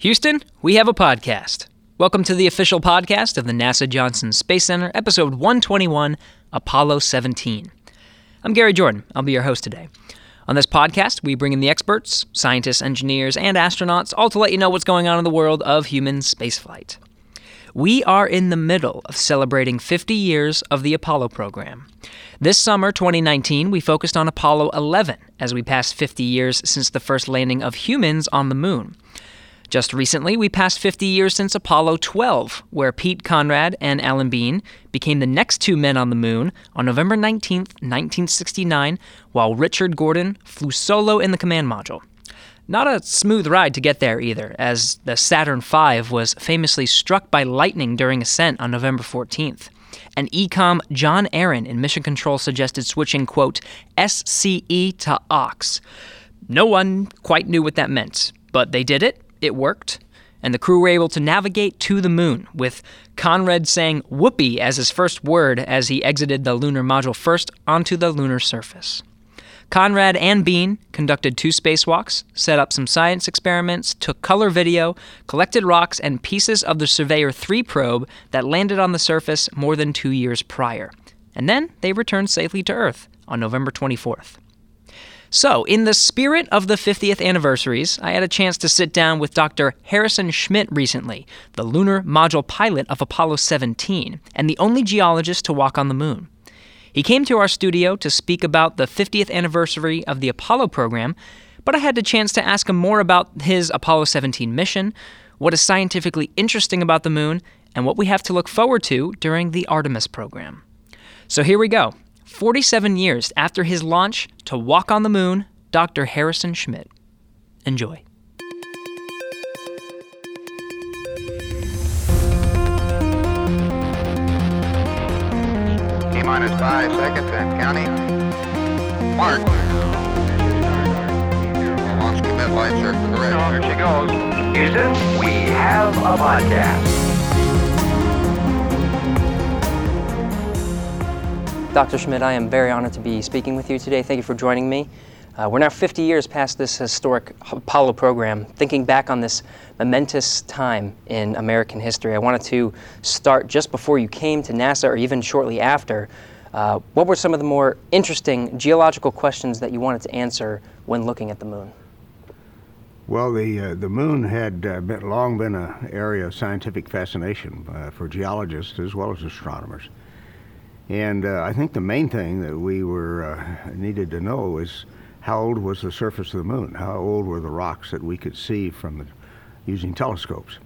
Houston, we have a podcast. Welcome to the official podcast of the NASA Johnson Space Center, episode 121 Apollo 17. I'm Gary Jordan. I'll be your host today. On this podcast, we bring in the experts, scientists, engineers, and astronauts, all to let you know what's going on in the world of human spaceflight. We are in the middle of celebrating 50 years of the Apollo program. This summer, 2019, we focused on Apollo 11 as we passed 50 years since the first landing of humans on the moon. Just recently, we passed 50 years since Apollo 12, where Pete Conrad and Alan Bean became the next two men on the moon on November 19, 1969, while Richard Gordon flew solo in the command module. Not a smooth ride to get there either, as the Saturn V was famously struck by lightning during ascent on November 14th. And EECOM John Aaron in Mission Control suggested switching, quote, SCE to AUX. No one quite knew what that meant, but they did it, it worked, and the crew were able to navigate to the moon, with Conrad saying whoopee as his first word as he exited the lunar module first onto the lunar surface. Conrad and Bean conducted two spacewalks, set up some science experiments, took color video, collected rocks and pieces of the Surveyor 3 probe that landed on the surface more than two years prior. And then they returned safely to Earth on November 24th. So, in the spirit of the 50th anniversaries, I had a chance to sit down with Dr. Harrison Schmitt recently, the lunar module pilot of Apollo 17, and the only geologist to walk on the moon. He came to our studio to speak about the 50th anniversary of the Apollo program, but I had the chance to ask him more about his Apollo 17 mission, what is scientifically interesting about the moon, and what we have to look forward to during the Artemis program. So here we go. 47 years after his launch to walk on the moon, Dr. Harrison Schmitt. Enjoy. T minus five seconds and counting. Mark. Launch commit lights are correct. Here she goes. Houston, we have a podcast. Dr. Schmitt, I am very honored to be speaking with you today. Thank you for joining me. Uh, we're now 50 years past this historic Apollo program. Thinking back on this momentous time in American history, I wanted to start just before you came to NASA or even shortly after. Uh, what were some of the more interesting geological questions that you wanted to answer when looking at the moon? Well, the uh, the moon had uh, been, long been an area of scientific fascination uh, for geologists as well as astronomers. And uh, I think the main thing that we were uh, needed to know is how old was the surface of the moon? How old were the rocks that we could see from the, using telescopes?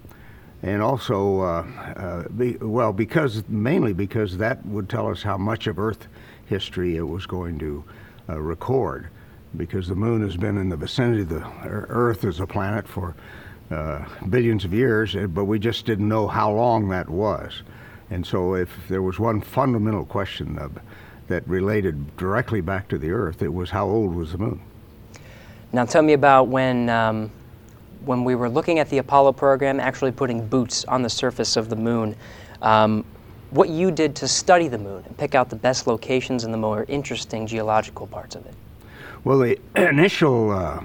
And also, uh, uh be, well, because mainly because that would tell us how much of Earth history it was going to uh, record, because the moon has been in the vicinity of the Earth as a planet for uh, billions of years, but we just didn't know how long that was. And so, if there was one fundamental question of, that related directly back to the Earth, it was how old was the Moon? Now, tell me about when, um, when we were looking at the Apollo program, actually putting boots on the surface of the Moon. Um, what you did to study the Moon and pick out the best locations and the more interesting geological parts of it. Well, the initial uh,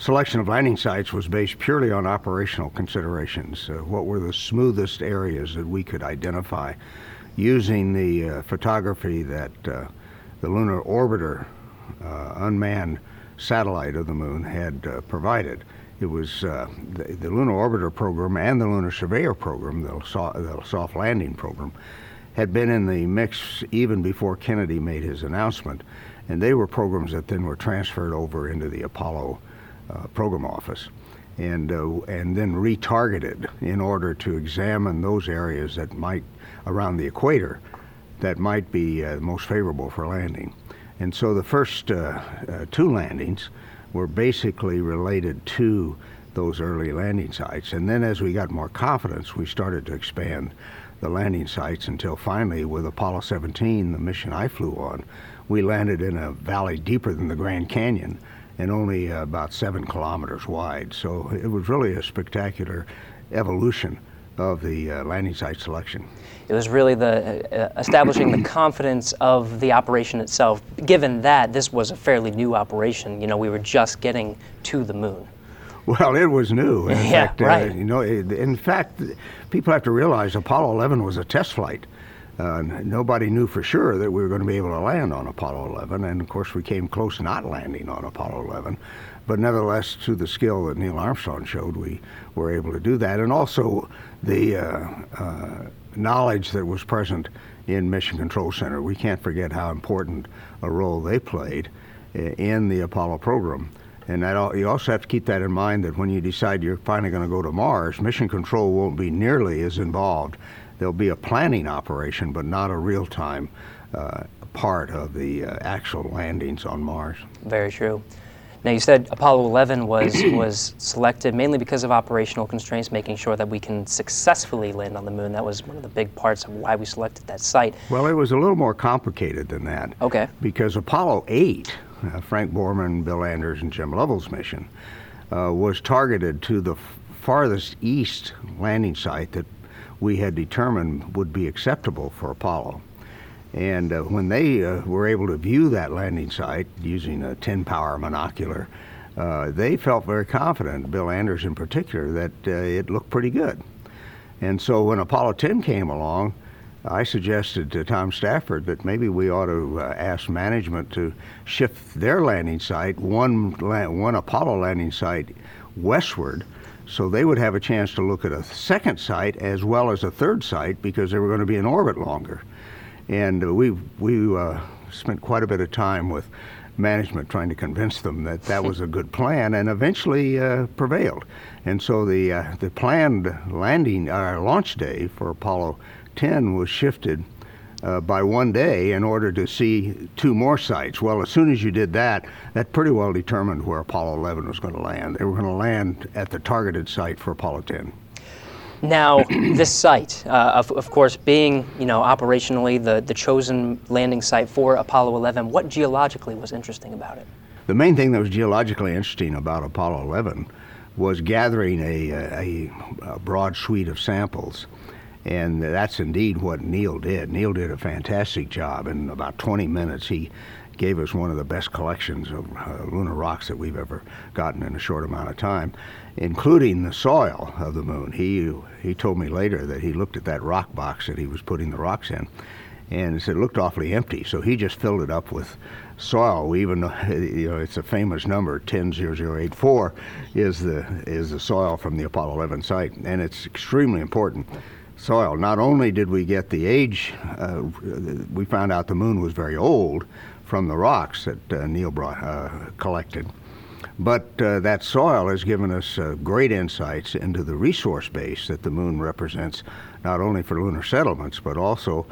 selection of landing sites was based purely on operational considerations. Uh, what were the smoothest areas that we could identify using the uh, photography that uh, the Lunar Orbiter uh, unmanned satellite of the moon had uh, provided? It was uh, the, the, Lunar Orbiter program and the Lunar Surveyor program, the, the soft landing program, had been in the mix even before Kennedy made his announcement. And they were programs that then were transferred over into the Apollo uh, program office and, uh, and then retargeted in order to examine those areas that might, around the equator, that might be uh, most favorable for landing. And so the first uh, uh, two landings were basically related to those early landing sites. And then as we got more confidence, we started to expand the landing sites until finally, with Apollo 17, the mission I flew on, we landed in a valley deeper than the Grand Canyon and only uh, about seven kilometers wide. So it was really a spectacular evolution of the uh, landing site selection. It was really the uh, establishing the confidence of the operation itself. Given that this was a fairly new operation, you know, we were just getting to the moon. Well, it was new. In Yeah, fact, right. Uh, you know, in fact, people have to realize Apollo 11 was a test flight. Uh, nobody knew for sure that we were going to be able to land on Apollo 11, and of course, we came close not landing on Apollo 11. But nevertheless, through the skill that Neil Armstrong showed, we were able to do that, and also the uh, uh, knowledge that was present in Mission Control Center. We can't forget how important a role they played in the Apollo program. And that, you also have to keep that in mind that when you decide you're finally going to go to Mars, mission control won't be nearly as involved. There'll be a planning operation, but not a real time uh, part of the uh, actual landings on Mars. Very true. Now you said Apollo 11 was was selected mainly because of operational constraints, making sure that we can successfully land on the moon. That was one of the big parts of why we selected that site. Well, it was a little more complicated than that. Okay. Because Apollo 8, uh, Frank Borman, Bill Anders, and Jim Lovell's mission, uh, was targeted to the farthest east landing site that we had determined would be acceptable for Apollo. And uh, when they uh, were able to view that landing site using a 10 power monocular, uh, they felt very confident, Bill Anders in particular, that uh, it looked pretty good. And so when Apollo 10 came along, I suggested to Tom Stafford that maybe we ought to uh, ask management to shift their landing site, one, la- one Apollo landing site, westward, so they would have a chance to look at a second site as well as a third site because they were going to be in orbit longer. And uh, we, we uh, spent quite a bit of time with management trying to convince them that that was a good plan and eventually uh, prevailed. And so the, uh, the planned landing, uh, launch day for Apollo 10 was shifted uh, by one day in order to see two more sites. Well, as soon as you did that, that pretty well determined where Apollo 11 was going to land. They were going to land at the targeted site for Apollo 10. Now, this site, uh, of, of course, being you know operationally the, the chosen landing site for Apollo 11, what geologically was interesting about it? The main thing that was geologically interesting about Apollo 11 was gathering a, a, a broad suite of samples. And that's indeed what Neil did. Neil did a fantastic job. In about 20 minutes, he gave us one of the best collections of uh, lunar rocks that we've ever gotten in a short amount of time, including the soil of the moon. He, he told me later that he looked at that rock box that he was putting the rocks in and it looked awfully empty. So he just filled it up with soil. We even you know, it's a famous number, 100084 is the is the soil from the Apollo 11 site, and it's extremely important soil. Not only did we get the age, uh, we found out the moon was very old from the rocks that uh, Neil brought, uh, collected. But uh, that soil has given us uh, great insights into the resource base that the moon represents, not only for lunar settlements, but also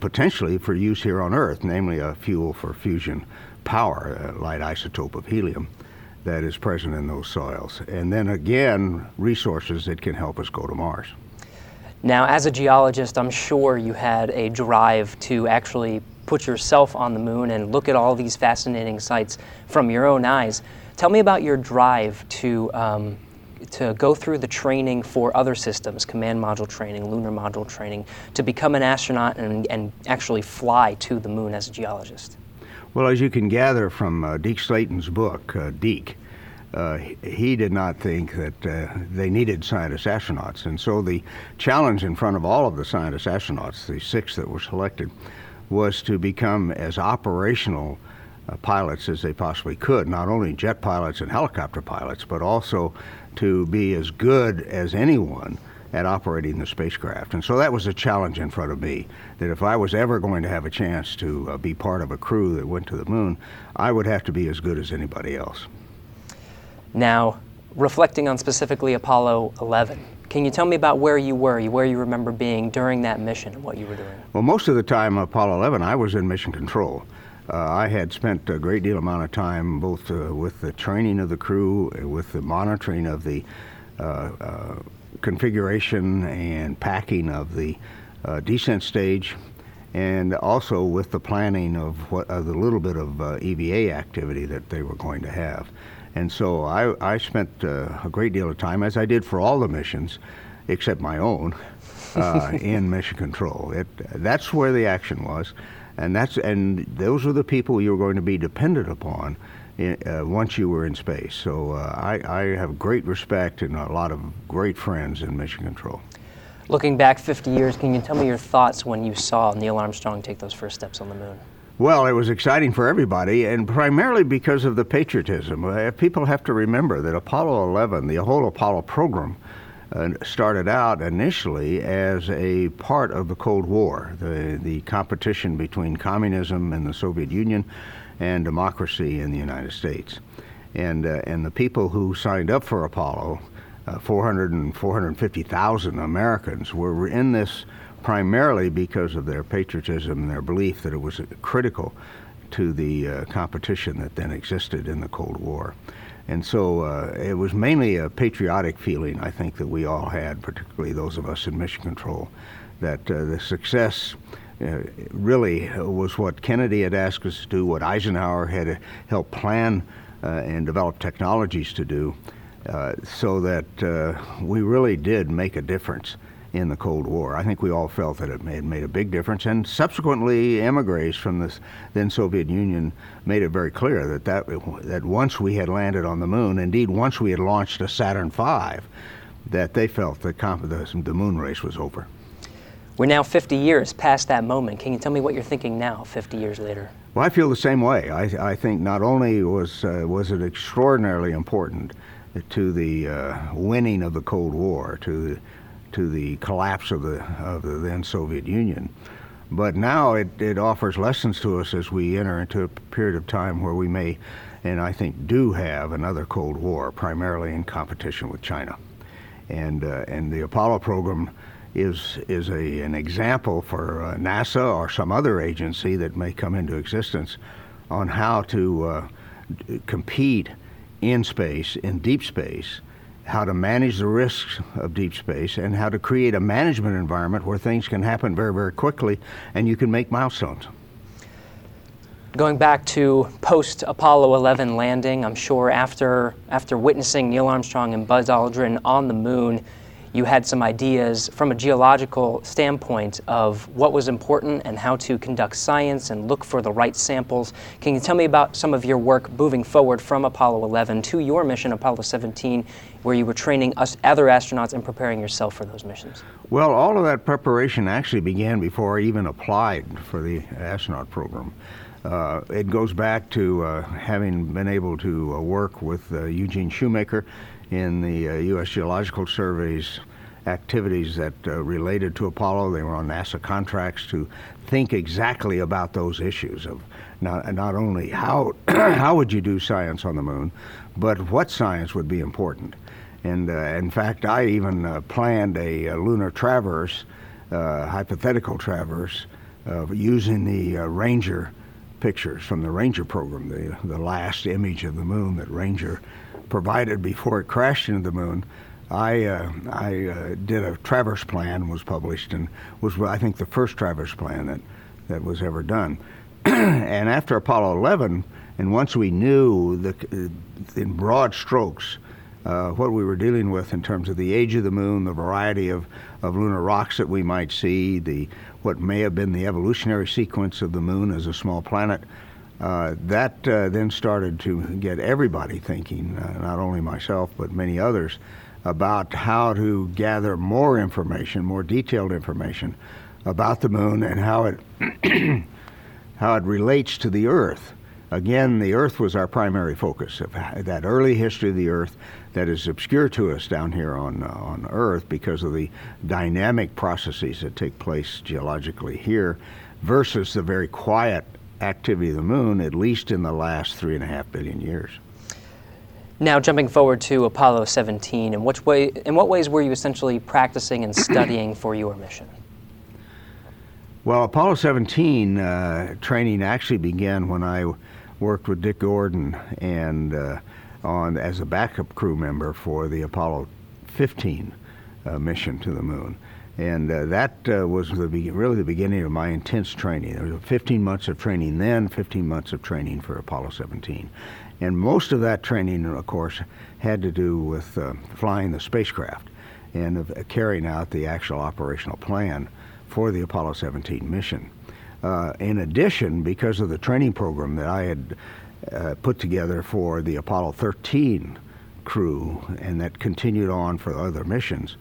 potentially for use here on Earth, namely a fuel for fusion power, a light isotope of helium that is present in those soils. And then again, resources that can help us go to Mars. Now, as a geologist, I'm sure you had a drive to actually put yourself on the moon and look at all these fascinating sites from your own eyes. Tell me about your drive to um, to go through the training for other systems, command module training, lunar module training, to become an astronaut and, and actually fly to the moon as a geologist. Well, as you can gather from uh, Deke Slayton's book, uh, Deke, uh, he- did not think that uh, they needed scientist astronauts. And so the challenge in front of all of the scientist astronauts, the six that were selected, was to become as operational uh, pilots as they possibly could, not only jet pilots and helicopter pilots, but also to be as good as anyone at operating the spacecraft. And so that was a challenge in front of me that if I was ever going to have a chance to uh, be part of a crew that went to the moon, I would have to be as good as anybody else. Now, reflecting on specifically Apollo 11, can you tell me about where you were, where you remember being during that mission and what you were doing? Well, most of the time, Apollo 11, I was in mission control. Uh, I had spent a great deal amount of time both uh, with the training of the crew, uh, with the monitoring of the uh, uh, configuration and packing of the uh, descent stage, and also with the planning of what of the little bit of EVA activity that they were going to have. And so I, I spent uh, a great deal of time, as I did for all the missions, except my own, uh, in mission control. It, that's where the action was, and that's and those are the people you were going to be dependent upon uh, once you were in space. So uh, I, I have great respect and a lot of great friends in mission control. Looking back 50 years, can you tell me your thoughts when you saw Neil Armstrong take those first steps on the moon? Well, it was exciting for everybody, and primarily because of the patriotism. Uh, people have to remember that Apollo 11, the whole Apollo program, uh, started out initially as a part of the Cold War, the, the competition between communism and the Soviet Union and democracy in the United States. And, uh, and the people who signed up for Apollo uh, 400 and 450,000 Americans were in this primarily because of their patriotism and their belief that it was critical to the uh, competition that then existed in the Cold War. And so uh, it was mainly a patriotic feeling, I think, that we all had, particularly those of us in Mission Control, that uh, the success uh, really was what Kennedy had asked us to do, what Eisenhower had helped plan uh, and develop technologies to do. Uh, so that uh, we really did make a difference in the Cold War. I think we all felt that it made, made a big difference, and subsequently, emigres from the then Soviet Union made it very clear that, that that once we had landed on the moon, indeed once we had launched a Saturn V, that they felt that the, the moon race was over. We're now 50 years past that moment. Can you tell me what you're thinking now, 50 years later? Well, I feel the same way. I, I think not only was uh, was it extraordinarily important to the uh, winning of the Cold War, to the, to the collapse of the of the then Soviet Union. But now it, it offers lessons to us as we enter into a period of time where we may, and I think do have another Cold War, primarily in competition with China. And, uh, and the Apollo program is, is a, an example for uh, NASA or some other agency that may come into existence on how to uh, compete in space, in deep space, how to manage the risks of deep space, and how to create a management environment where things can happen very, very quickly and you can make milestones. Going back to post Apollo 11 landing, I'm sure after, after witnessing Neil Armstrong and Buzz Aldrin on the moon, you had some ideas from a geological standpoint of what was important and how to conduct science and look for the right samples. Can you tell me about some of your work moving forward from Apollo 11 to your mission, Apollo 17, where you were training us other astronauts and preparing yourself for those missions? Well, all of that preparation actually began before I even applied for the astronaut program. Uh, it goes back to uh, having been able to uh, work with uh, Eugene Shoemaker in the U.S. Uh, Geological Survey's activities that uh, related to Apollo. They were on NASA contracts to think exactly about those issues of not, not only how, how would you do science on the moon, but what science would be important. And uh, in fact, I even uh, planned a, a, lunar traverse, uh, hypothetical traverse, using the Ranger pictures from the Ranger program, the, the last image of the moon that Ranger provided before it crashed into the moon. I uh, I uh, did a traverse plan was published and was I think the first traverse plan that that was ever done. and after Apollo 11, and once we knew the uh, in broad strokes uh, what we were dealing with in terms of the age of the moon, the variety of, of lunar rocks that we might see, the what may have been the evolutionary sequence of the moon as a small planet. Uh, that uh, then started to get everybody thinking, uh, not only myself, but many others, about how to gather more information, more detailed information about the moon and how it, how it relates to the Earth. Again, the Earth was our primary focus of that early history of the Earth that is obscure to us down here on, uh, on Earth because of the dynamic processes that take place geologically here versus the very quiet activity of the moon, at least in the last three and a half billion years. Now, jumping forward to Apollo 17, in, which way, in what ways were you essentially practicing and studying for your mission? Well, Apollo 17 uh, training actually began when I worked with Dick Gordon and uh, on as a backup crew member for the Apollo 15 uh, mission to the moon. And uh, that uh, was the be- really the beginning of my intense training. There was 15 months of training then, 15 months of training for Apollo 17. And most of that training, of course, had to do with uh, flying the spacecraft and of uh, carrying out the actual operational plan for the Apollo 17 mission. Uh, in addition, because of the training program that I had uh, put together for the Apollo 13 crew, and that continued on for other missions.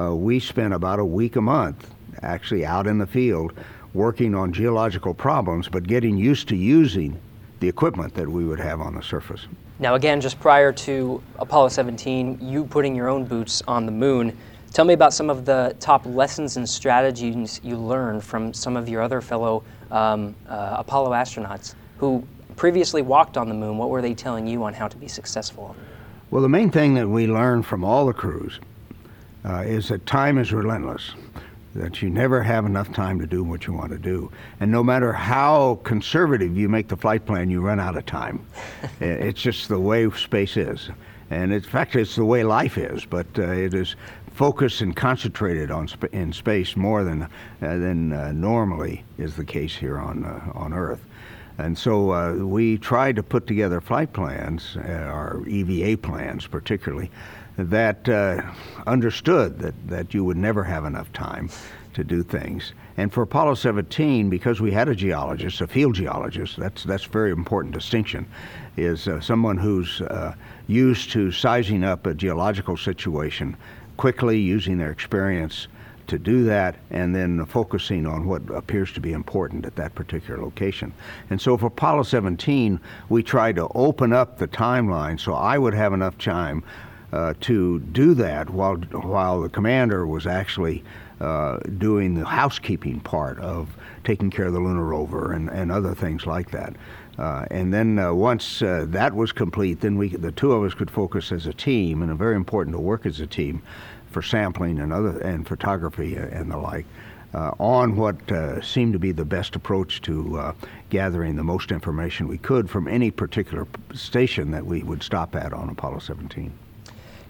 Uh, we spent about a week a month actually out in the field working on geological problems, but getting used to using the equipment that we would have on the surface. Now, again, just prior to Apollo 17, you putting your own boots on the moon, tell me about some of the top lessons and strategies you learned from some of your other fellow um, uh, Apollo astronauts who previously walked on the moon. What were they telling you on how to be successful? Well, the main thing that we learned from all the crews uh, is that time is relentless that you never have enough time to do what you want to do. And no matter how conservative you make the flight plan, you run out of time. it's just the way space is. And in fact, it's the way life is, but uh, it is focused and concentrated on sp- in space more than, uh, than uh, normally is the case here on, uh, on Earth. And so uh, we tried to put together flight plans, uh, our EVA plans particularly, that uh, understood that, that you would never have enough time to do things. And for Apollo 17, because we had a geologist, a field geologist, that's that's very important distinction, is uh, someone who's uh, used to sizing up a geological situation quickly, using their experience to do that, and then focusing on what appears to be important at that particular location. And so for Apollo 17, we tried to open up the timeline so I would have enough time uh, to do that while while the commander was actually uh, doing the housekeeping part of taking care of the lunar rover and, and other things like that. Uh, and then uh, once uh, that was complete, then we the two of us could focus as a team, and it's very important to work as a team for sampling and other and photography and the like. Uh, on what uh, seemed to be the best approach to uh, gathering the most information we could from any particular station that we would stop at on Apollo 17.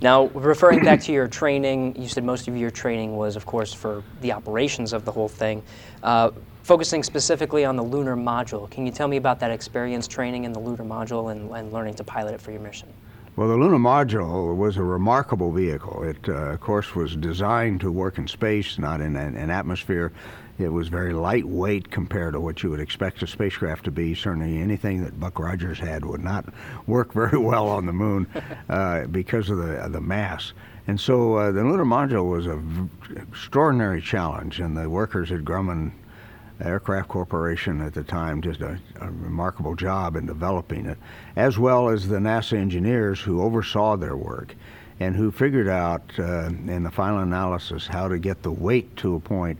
Now, referring back to your training, you said most of your training was, of course, for the operations of the whole thing. Uh, focusing specifically on the lunar module, can you tell me about that experience training in the lunar module and, and learning to pilot it for your mission? Well, the lunar module was a remarkable vehicle. It, uh, of course, was designed to work in space, not in an, an atmosphere. It was very lightweight compared to what you would expect a spacecraft to be. Certainly, anything that Buck Rogers had would not work very well on the moon uh, because of the the mass. And so uh, the lunar module was an v- extraordinary challenge, and the workers at Grumman Aircraft Corporation at the time did a, a, remarkable job in developing it, as well as the NASA engineers who oversaw their work and who figured out uh, in the final analysis how to get the weight to a point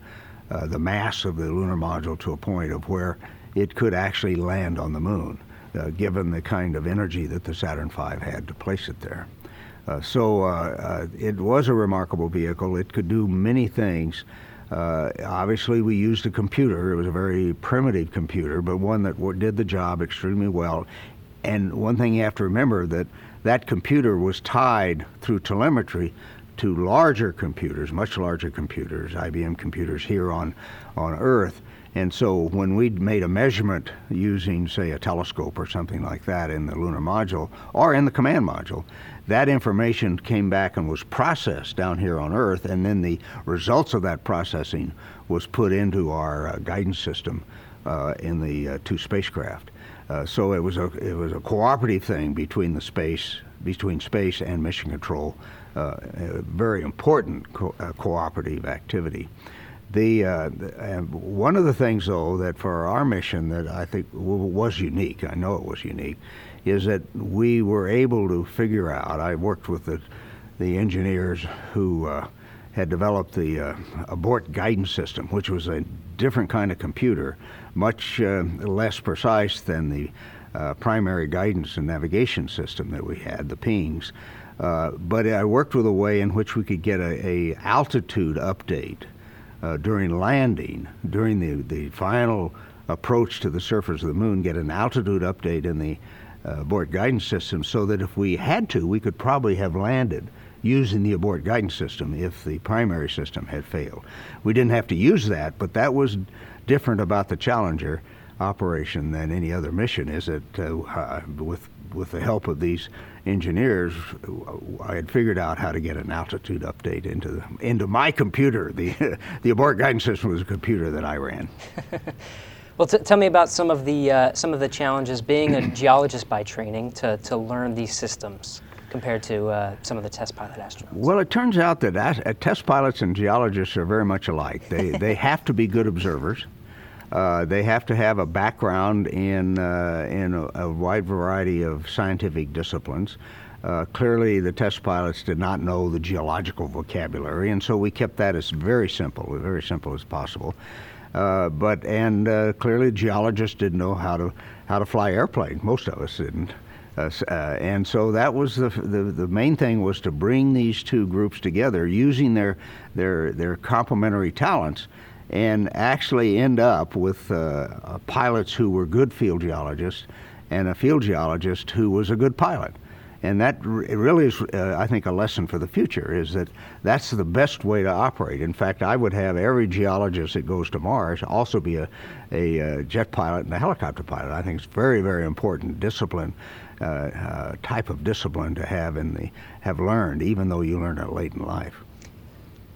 uh, the mass of the lunar module to a point of where it could actually land on the moon, uh, given the kind of energy that the Saturn V had to place it there. Uh, so uh, uh, it was a remarkable vehicle. It could do many things. obviously, we used a computer. It was a very primitive computer, but one that did the job extremely well. And one thing you have to remember that that computer was tied through telemetry to larger computers, much larger computers, IBM computers here on, on Earth. And so when we made a measurement using, say, a telescope or something like that in the lunar module or in the command module, that information came back and was processed down here on Earth, and then the results of that processing was put into our uh, guidance system uh, in the uh, two spacecraft. Uh, so it was a it was a cooperative thing between the space between space and mission control very important co- uh, cooperative activity. The, uh, the one of the things, though, that for our mission that I think was unique, I know it was unique, is that we were able to figure out. I worked with the, the engineers who uh, had developed the uh, abort guidance system, which was a different kind of computer, much uh, less precise than the primary guidance and navigation system that we had, the PGNS. Uh, but I worked with a way in which we could get a, a altitude update uh, during landing, during the, the final approach to the surface of the moon, get an altitude update in the uh, abort guidance system so that if we had to, we could probably have landed using the abort guidance system if the primary system had failed. We didn't have to use that, but that was different about the Challenger operation than any other mission, is it? Uh, with with the help of these engineers, I had figured out how to get an altitude update into the, into my computer. The the abort guidance system was a computer that I ran. Well, t- tell me about some of the uh, some of the challenges being a geologist by training to, to learn these systems compared to uh, some of the test pilot astronauts. Well, it turns out that as, uh, test pilots and geologists are very much alike. They they have to be good observers. Uh, they have to have a background in uh, in a, a, wide variety of scientific disciplines. Uh, clearly, the test pilots did not know the geological vocabulary, and so we kept that as very simple, as very simple as possible. Uh, but and uh, clearly, geologists didn't know how to how to fly airplanes. Most of us didn't. Uh, and so that was the, the, the main thing was to bring these two groups together using their their their complementary talents and actually end up with uh, pilots who were good field geologists and a field geologist who was a good pilot and that really is, uh, I think, a lesson for the future. Is that that's the best way to operate. In fact, I would have every geologist that goes to Mars also be a, a, a uh, jet pilot and a helicopter pilot. I think it's very, very important discipline, uh, uh, type of discipline to have the have learned, even though you learn it late in life.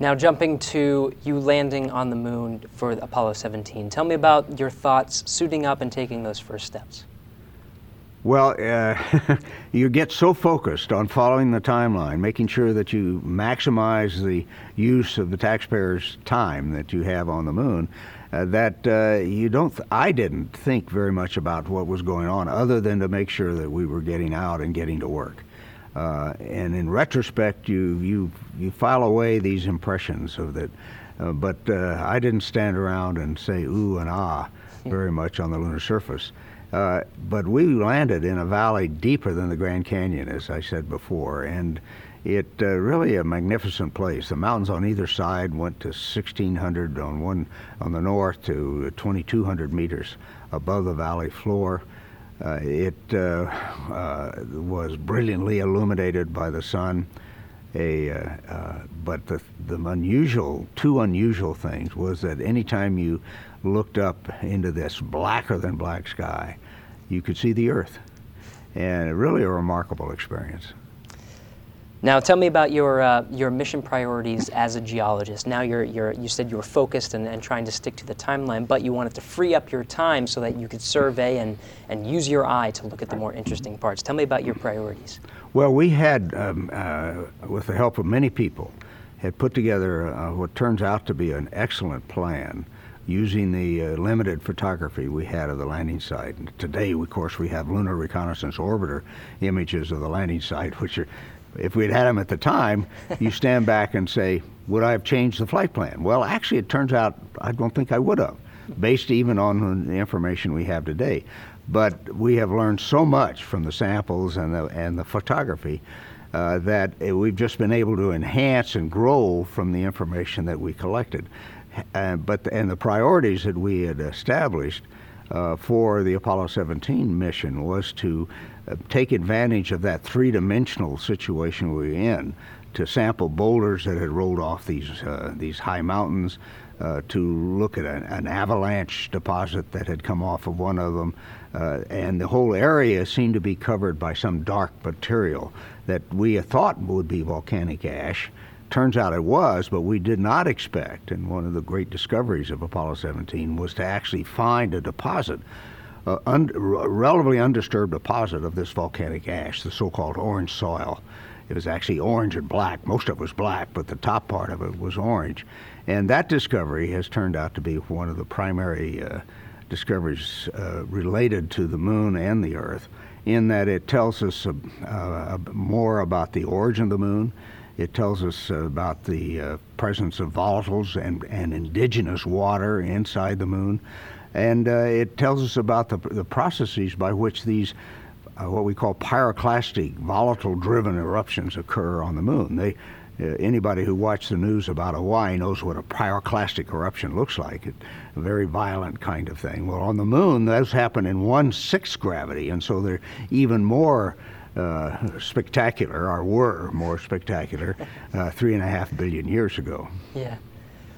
Now, jumping to you landing on the moon for Apollo 17, tell me about your thoughts suiting up and taking those first steps. Well, uh, you get so focused on following the timeline, making sure that you maximize the use of the taxpayers' time that you have on the moon, uh, that uh, you don't. Th- I didn't think very much about what was going on, other than to make sure that we were getting out and getting to work. Uh, and in retrospect, you you you file away these impressions of that. Uh, but uh, I didn't stand around and say ooh and ah very much on the lunar surface. Uh, but we landed in a valley deeper than the Grand Canyon, as I said before, and it uh, really a magnificent place. The mountains on either side went to 1,600 on one on the north to 2,200 meters above the valley floor. Uh, it uh, uh, was brilliantly illuminated by the sun. A, uh, but the, the unusual, two unusual things was that anytime you looked up into this blacker than black sky, you could see the Earth. And really a remarkable experience. Now, tell me about your, uh, your mission priorities as a geologist. Now, you're, you're, you said you were focused and, and trying to stick to the timeline, but you wanted to free up your time so that you could survey and, and use your eye to look at the more interesting parts. Tell me about your priorities. Well, we had, um, uh, with the help of many people, had put together uh, what turns out to be an excellent plan using the uh, limited photography we had of the landing site. And today, of course, we have lunar reconnaissance orbiter images of the landing site, which are, if we'd had them at the time, you stand back and say, would I have changed the flight plan? Well, actually, it turns out I don't think I would have, based even on the information we have today. But we have learned so much from the samples and the, and the photography uh, that we've just been able to enhance and grow from the information that we collected. Uh, but and the priorities that we had established uh, for the Apollo 17 mission was to take advantage of that three-dimensional situation we were in to sample boulders that had rolled off these uh, these high mountains, uh, to look at an, an, avalanche deposit that had come off of one of them, uh, and the whole area seemed to be covered by some dark material that we thought would be volcanic ash. Turns out it was, but we did not expect, and one of the great discoveries of Apollo 17 was to actually find a deposit, uh, un- relatively undisturbed deposit of this volcanic ash, the so called orange soil. It was actually orange and black. Most of it was black, but the top part of it was orange. And that discovery has turned out to be one of the primary uh, discoveries uh, related to the moon and the Earth, in that it tells us uh, more about the origin of the moon it tells us about the uh, presence of volatiles and, and indigenous water inside the moon. And uh, it tells us about the, the processes by which these, uh, what we call pyroclastic, volatile driven eruptions occur on the moon. They, uh, anybody who watched the news about Hawaii knows what a pyroclastic eruption looks like. It, a very violent kind of thing. Well, on the moon, those happen in one sixth gravity, and so they're even more uh, spectacular, or were more spectacular, uh, three and a half billion years ago. Yeah.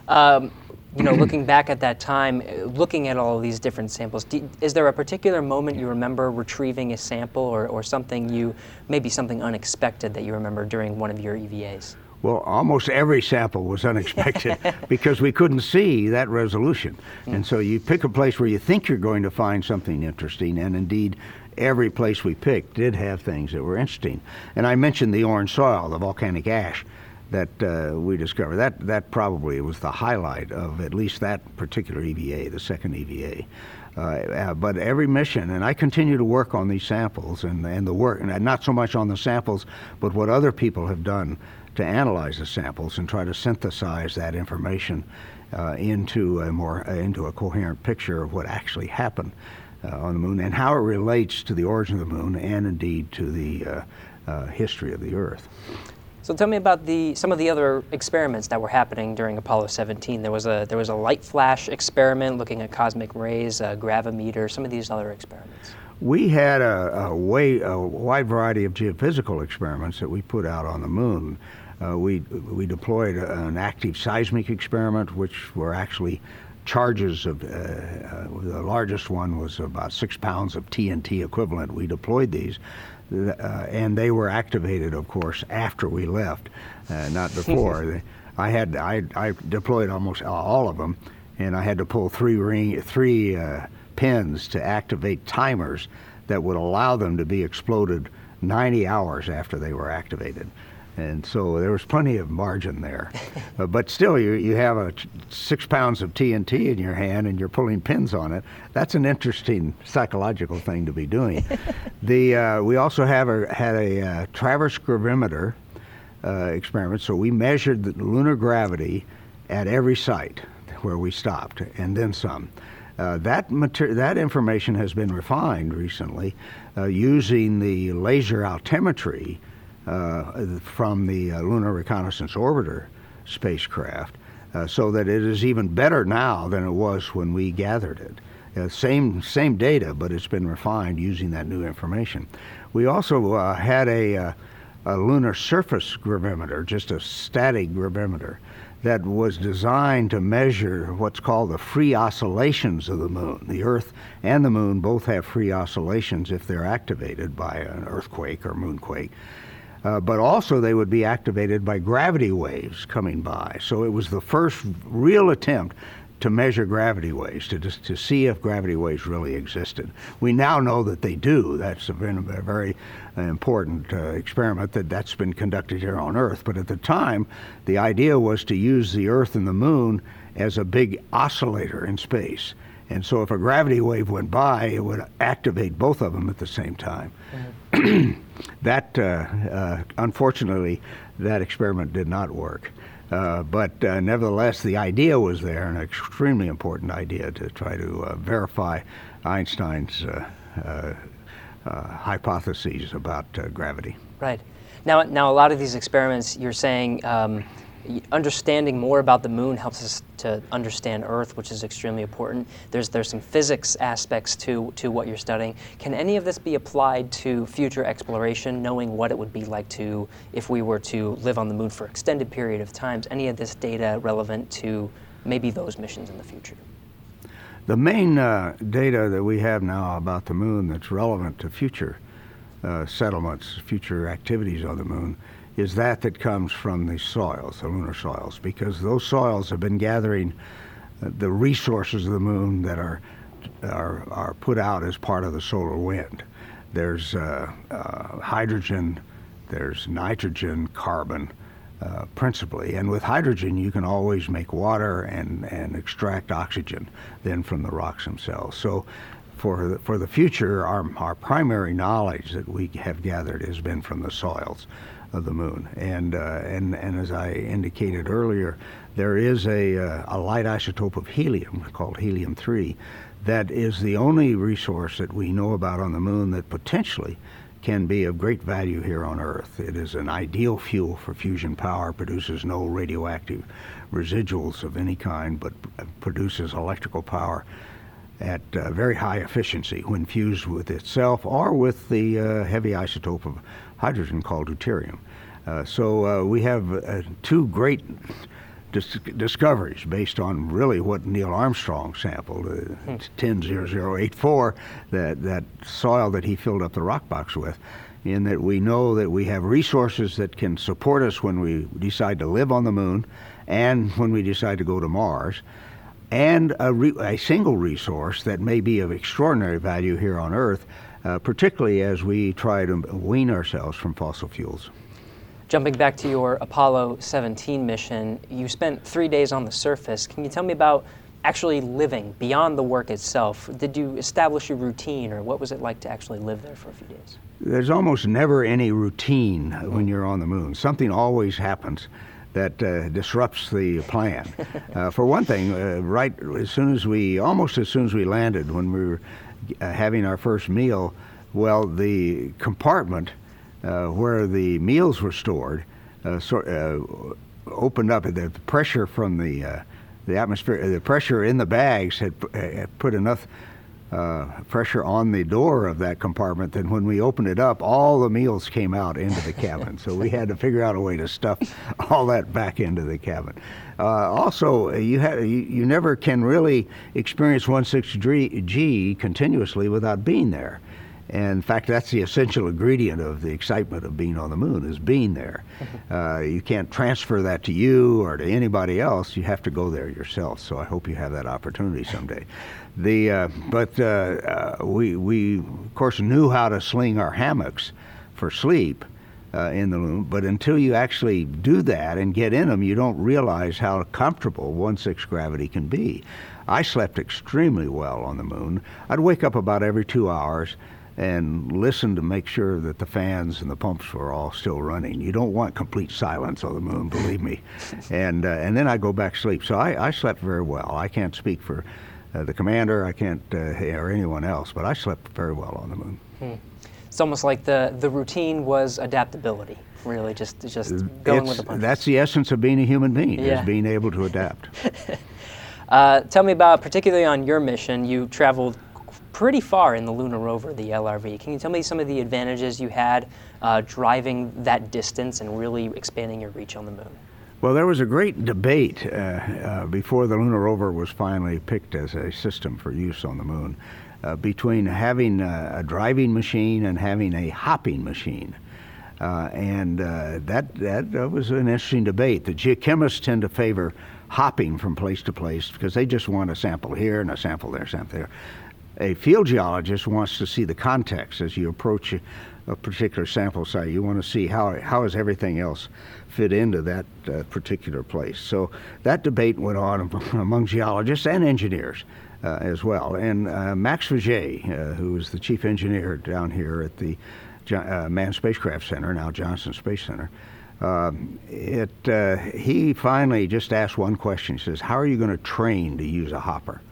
Um, you know, looking back at that time, uh, looking at all of these different samples, do, is there a particular moment you remember retrieving a sample or, or something you, maybe something unexpected that you remember during one of your EVAs? Well, almost every sample was unexpected because we couldn't see that resolution. And so you pick a place where you think you're going to find something interesting, and indeed, every place we picked did have things that were interesting. And I mentioned the orange soil, the volcanic ash that uh, we discovered. That that probably was the highlight of at least that particular EVA, the second EVA. Uh, uh, but every mission, and I continue to work on these samples and, and the work, and not so much on the samples, but what other people have done to analyze the samples and try to synthesize that information uh, into a more uh, into a coherent picture of what actually happened uh, on the moon and how it relates to the origin of the moon and indeed to the uh, history of the Earth. So tell me about the some of the other experiments that were happening during Apollo 17. There was a there was a light flash experiment looking at cosmic rays, a gravimeter, some of these other experiments. We had a, a, way, a wide variety of geophysical experiments that we put out on the moon. Uh, we we deployed an active seismic experiment, which were actually charges of uh, uh, the largest one was about six pounds of TNT equivalent. We deployed these and they were activated, of course, after we left, uh, not before. I had I, I, deployed almost all of them, and I had to pull three ring three uh, pins to activate timers that would allow them to be exploded 90 hours after they were activated and so there was plenty of margin there. uh, but still, you, you have a t- six pounds of TNT in your hand and you're pulling pins on it. That's an interesting psychological thing to be doing. the uh, we also have a, had a uh, traverse gravimeter uh, experiment, so we measured the lunar gravity at every site where we stopped, and then some. Uh, that mater- that information has been refined recently uh, using the laser altimetry from the uh, Lunar Reconnaissance Orbiter spacecraft, uh, so that it is even better now than it was when we gathered it. Uh, same same data, but it's been refined using that new information. We also uh, had a, uh, a, lunar surface gravimeter, just a static gravimeter, that was designed to measure what's called the free oscillations of the moon. The Earth and the moon both have free oscillations if they're activated by an earthquake or moonquake. Uh, but also they would be activated by gravity waves coming by. So it was the first real attempt to measure gravity waves, to, to see if gravity waves really existed. We now know that they do. That's been a very important uh, experiment that that's been conducted here on Earth. But at the time, the idea was to use the Earth and the Moon as a big oscillator in space. And so if a gravity wave went by, it would activate both of them at the same time. Mm-hmm. that, uh, uh, unfortunately, that experiment did not work. Uh, but uh, nevertheless, the idea was there, an extremely important idea to try to uh, verify Einstein's uh, hypotheses about gravity. Right. Now, now, a lot of these experiments, you're saying, um, understanding more about the moon helps us to understand Earth, which is extremely important. There's there's some physics aspects to to what you're studying. Can any of this be applied to future exploration, knowing what it would be like to if we were to live on the moon for extended period of times? Any of this data relevant to maybe those missions in the future? The main uh, data that we have now about the moon that's relevant to future uh, settlements, future activities on the moon, is that that comes from the soils, the lunar soils, because those soils have been gathering uh, the resources of the moon that are are, are put out as part of the solar wind. There's uh, uh, hydrogen, there's nitrogen, carbon, uh, principally. And with hydrogen, you can always make water and, and extract oxygen then from the rocks themselves. So for the, for the future, our, our primary knowledge that we have gathered has been from the soils of the moon. And, uh, and, and as I indicated earlier, there is a, uh, a light isotope of helium called helium 3 that is the only resource that we know about on the moon that potentially can be of great value here on Earth. It is an ideal fuel for fusion power, produces no radioactive residuals of any kind, but produces electrical power at uh, very high efficiency when fused with itself or with the uh, heavy isotope of hydrogen called deuterium. Uh, so uh, we have uh, two great dis- discoveries based on really what Neil Armstrong sampled, uh, hmm. 100084, that, that soil that he filled up the rock box with. in that we know that we have resources that can support us when we decide to live on the moon and when we decide to go to Mars, and a, re- a single resource that may be of extraordinary value here on Earth, uh, particularly as we try to wean ourselves from fossil fuels. Jumping back to your Apollo 17 mission, you spent three days on the surface. Can you tell me about actually living beyond the work itself? Did you establish a routine, or what was it like to actually live there for a few days? There's almost never any routine when you're on the moon. Something always happens that uh, disrupts the plan. Uh, for one thing, uh, right as soon as we, almost as soon as we landed, when we were uh, having our first meal, well, the compartment uh, where the meals were stored uh, so, opened up. The pressure from the the atmosphere, the pressure in the bags had, had put enough uh, pressure on the door of that compartment that when we opened it up, all the meals came out into the cabin. so we had to figure out a way to stuff all that back into the cabin. Uh, also, you, have, you, you, never can really experience 16G continuously without being there. And in fact, that's the essential ingredient of the excitement of being on the moon is being there. Uh, you can't transfer that to you or to anybody else. You have to go there yourself. So I hope you have that opportunity someday. The uh, but uh, uh, we we of course knew how to sling our hammocks for sleep. Uh, in the moon, but until you actually do that and get in them, you don't realize how comfortable one sixth gravity can be. I slept extremely well on the moon. I'd wake up about every two hours and listen to make sure that the fans and the pumps were all still running. You don't want complete silence on the moon, believe me. and uh, and then I go back to sleep. So I, I slept very well. I can't speak for uh, the commander, I can't uh, or anyone else, but I slept very well on the moon. Hmm. It's almost like the the routine was adaptability. Really, just just going it's, with the punches. That's the essence of being a human being, yeah. is being able to adapt. uh, tell me about, particularly on your mission, you traveled pretty far in the lunar rover, the LRV. Can you tell me some of the advantages you had uh, driving that distance and really expanding your reach on the moon? Well, there was a great debate uh, uh, before the lunar rover was finally picked as a system for use on the moon uh, between having a, a, driving machine and having a hopping machine. Uh, and uh, that, that, that was an interesting debate. The geochemists tend to favor hopping from place to place because they just want a sample here and a sample there, sample there a field geologist wants to see the context as you approach a, a particular sample site. You want to see how how does everything else fit into that uh, particular place. So that debate went on among geologists and engineers. Uh, as well, and uh, Max Faget, uh, who is the chief engineer down here at the uh, Manned Spacecraft Center, now Johnson Space Center, um, it, uh, he finally just asked one question. He says, "How are you going to train to use a hopper?"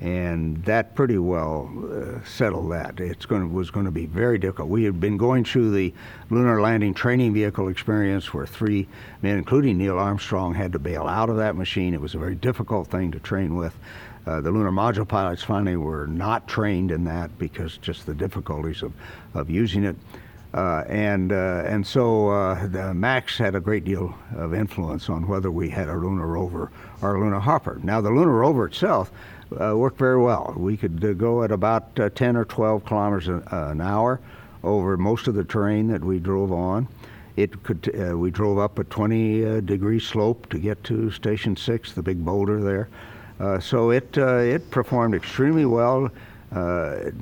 and that pretty well uh, settled that. It's going was going to be very difficult. We had been going through the lunar landing training vehicle experience where three men, including Neil Armstrong, had to bail out of that machine. It was a very difficult thing to train with. Uh, the lunar module pilots finally were not trained in that because just the difficulties of, of using it. Uh, and uh, and so uh, Max had a great deal of influence on whether we had a lunar rover or a lunar hopper. Now the lunar rover itself uh, worked very well. We could uh, go at about uh, 10 or 12 kilometers an hour over most of the terrain that we drove on. It could. We drove up a 20 uh, degree slope to get to Station Six, the big boulder there. Uh, so it it performed extremely well.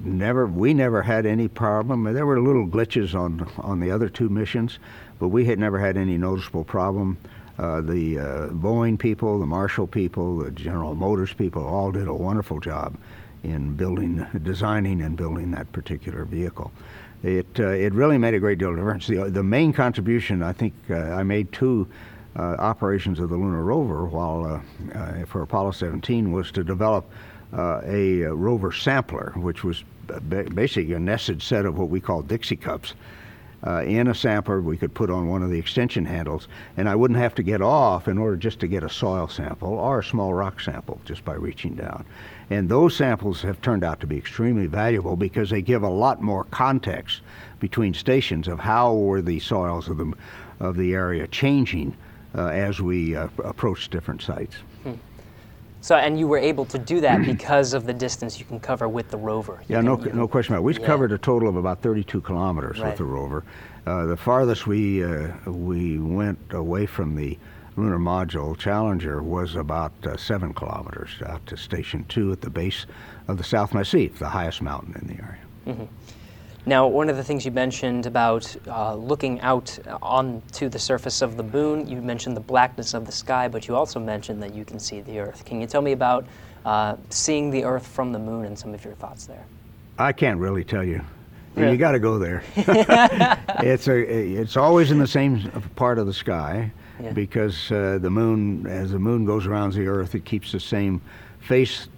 never, we never had any problem. There were little glitches on on the other two missions, but we had never had any noticeable problem. Uh, the uh, Boeing people, the Marshall people, the General Motors people all did a wonderful job in building, designing, and building that particular vehicle. It uh, it really made a great deal of difference. The, the main contribution, I think, uh, I made two uh, operations of the lunar rover while for Apollo 17 was to develop a rover sampler, which was basically a nested set of what we call Dixie cups uh, in a sampler we could put on one of the extension handles, and I wouldn't have to get off in order just to get a soil sample or a small rock sample just by reaching down. And those samples have turned out to be extremely valuable because they give a lot more context between stations of how were the soils of the, of the area changing uh, as we uh, approach different sites. Hmm. So, and you were able to do that because of the distance you can cover with the rover. You Yeah, no, can- you- no question about it. We've Yeah. covered a total of about 32 kilometers Right. with the rover. Uh, the farthest we uh, we went away from the lunar module, Challenger, was about uh, seven kilometers out to Station Two at the base of the South Massif, the highest mountain in the area. Now, one of the things you mentioned about uh, looking out onto the surface of the moon, you mentioned the blackness of the sky, but you also mentioned that you can see the Earth. Can you tell me about uh, seeing the Earth from the moon and some of your thoughts there? I can't really tell you. Really? You got to go there. it's a it's always in the same part of the sky Yeah. because uh, the moon, as the moon goes around the Earth, it keeps the same face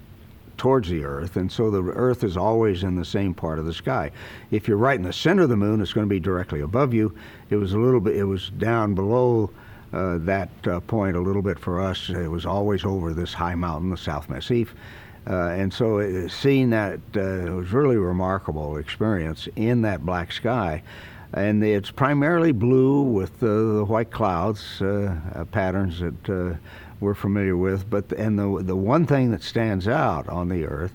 towards the Earth, and so the Earth is always in the same part of the sky. If you're right in the center of the moon, it's going to be directly above you. It was a little bit. It was down below. Uh, that uh, point a little bit for us. It was always over this high mountain, the South Massif, uh, and so uh, seeing that uh, was really remarkable experience in that black sky. And it's primarily blue with uh, the white clouds patterns that we're familiar with. But and the the one thing that stands out on the Earth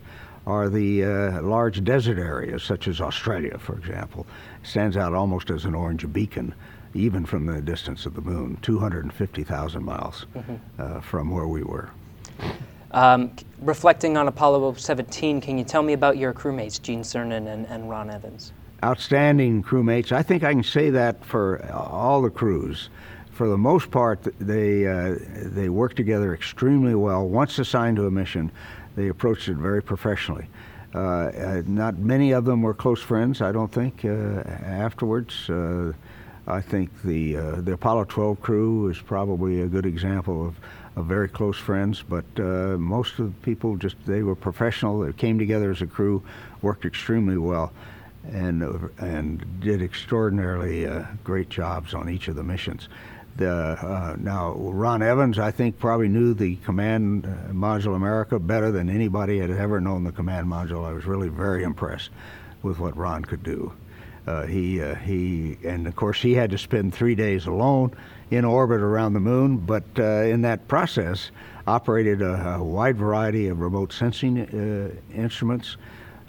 are the uh, large desert areas, such as Australia, for example, stands out almost as an orange beacon, even from the distance of the moon, 250,000 miles uh, from where we were. Um, reflecting on Apollo 17, can you tell me about your crewmates, Gene Cernan and, and Ron Evans? outstanding crewmates. I think I can say that for all the crews. For the most part, they uh, they work together extremely well. Once assigned to a mission, they approached it very professionally. Uh, uh, not many of them were close friends. I don't think. Uh, afterwards, uh, I think the the Apollo 12 crew is probably a good example of. Of very close friends, but most of the people just they were professional. They came together as a crew, worked extremely well and and did extraordinarily uh, great jobs on each of the missions. The, uh, now Ron Evans, I think, probably knew the command uh, module America better than anybody had ever known the command module. I was really very impressed with what Ron could do. Uh, he uh, he and of course he had to spend three days alone in orbit around the moon, but uh, in that process operated a, a wide variety of remote sensing uh, instruments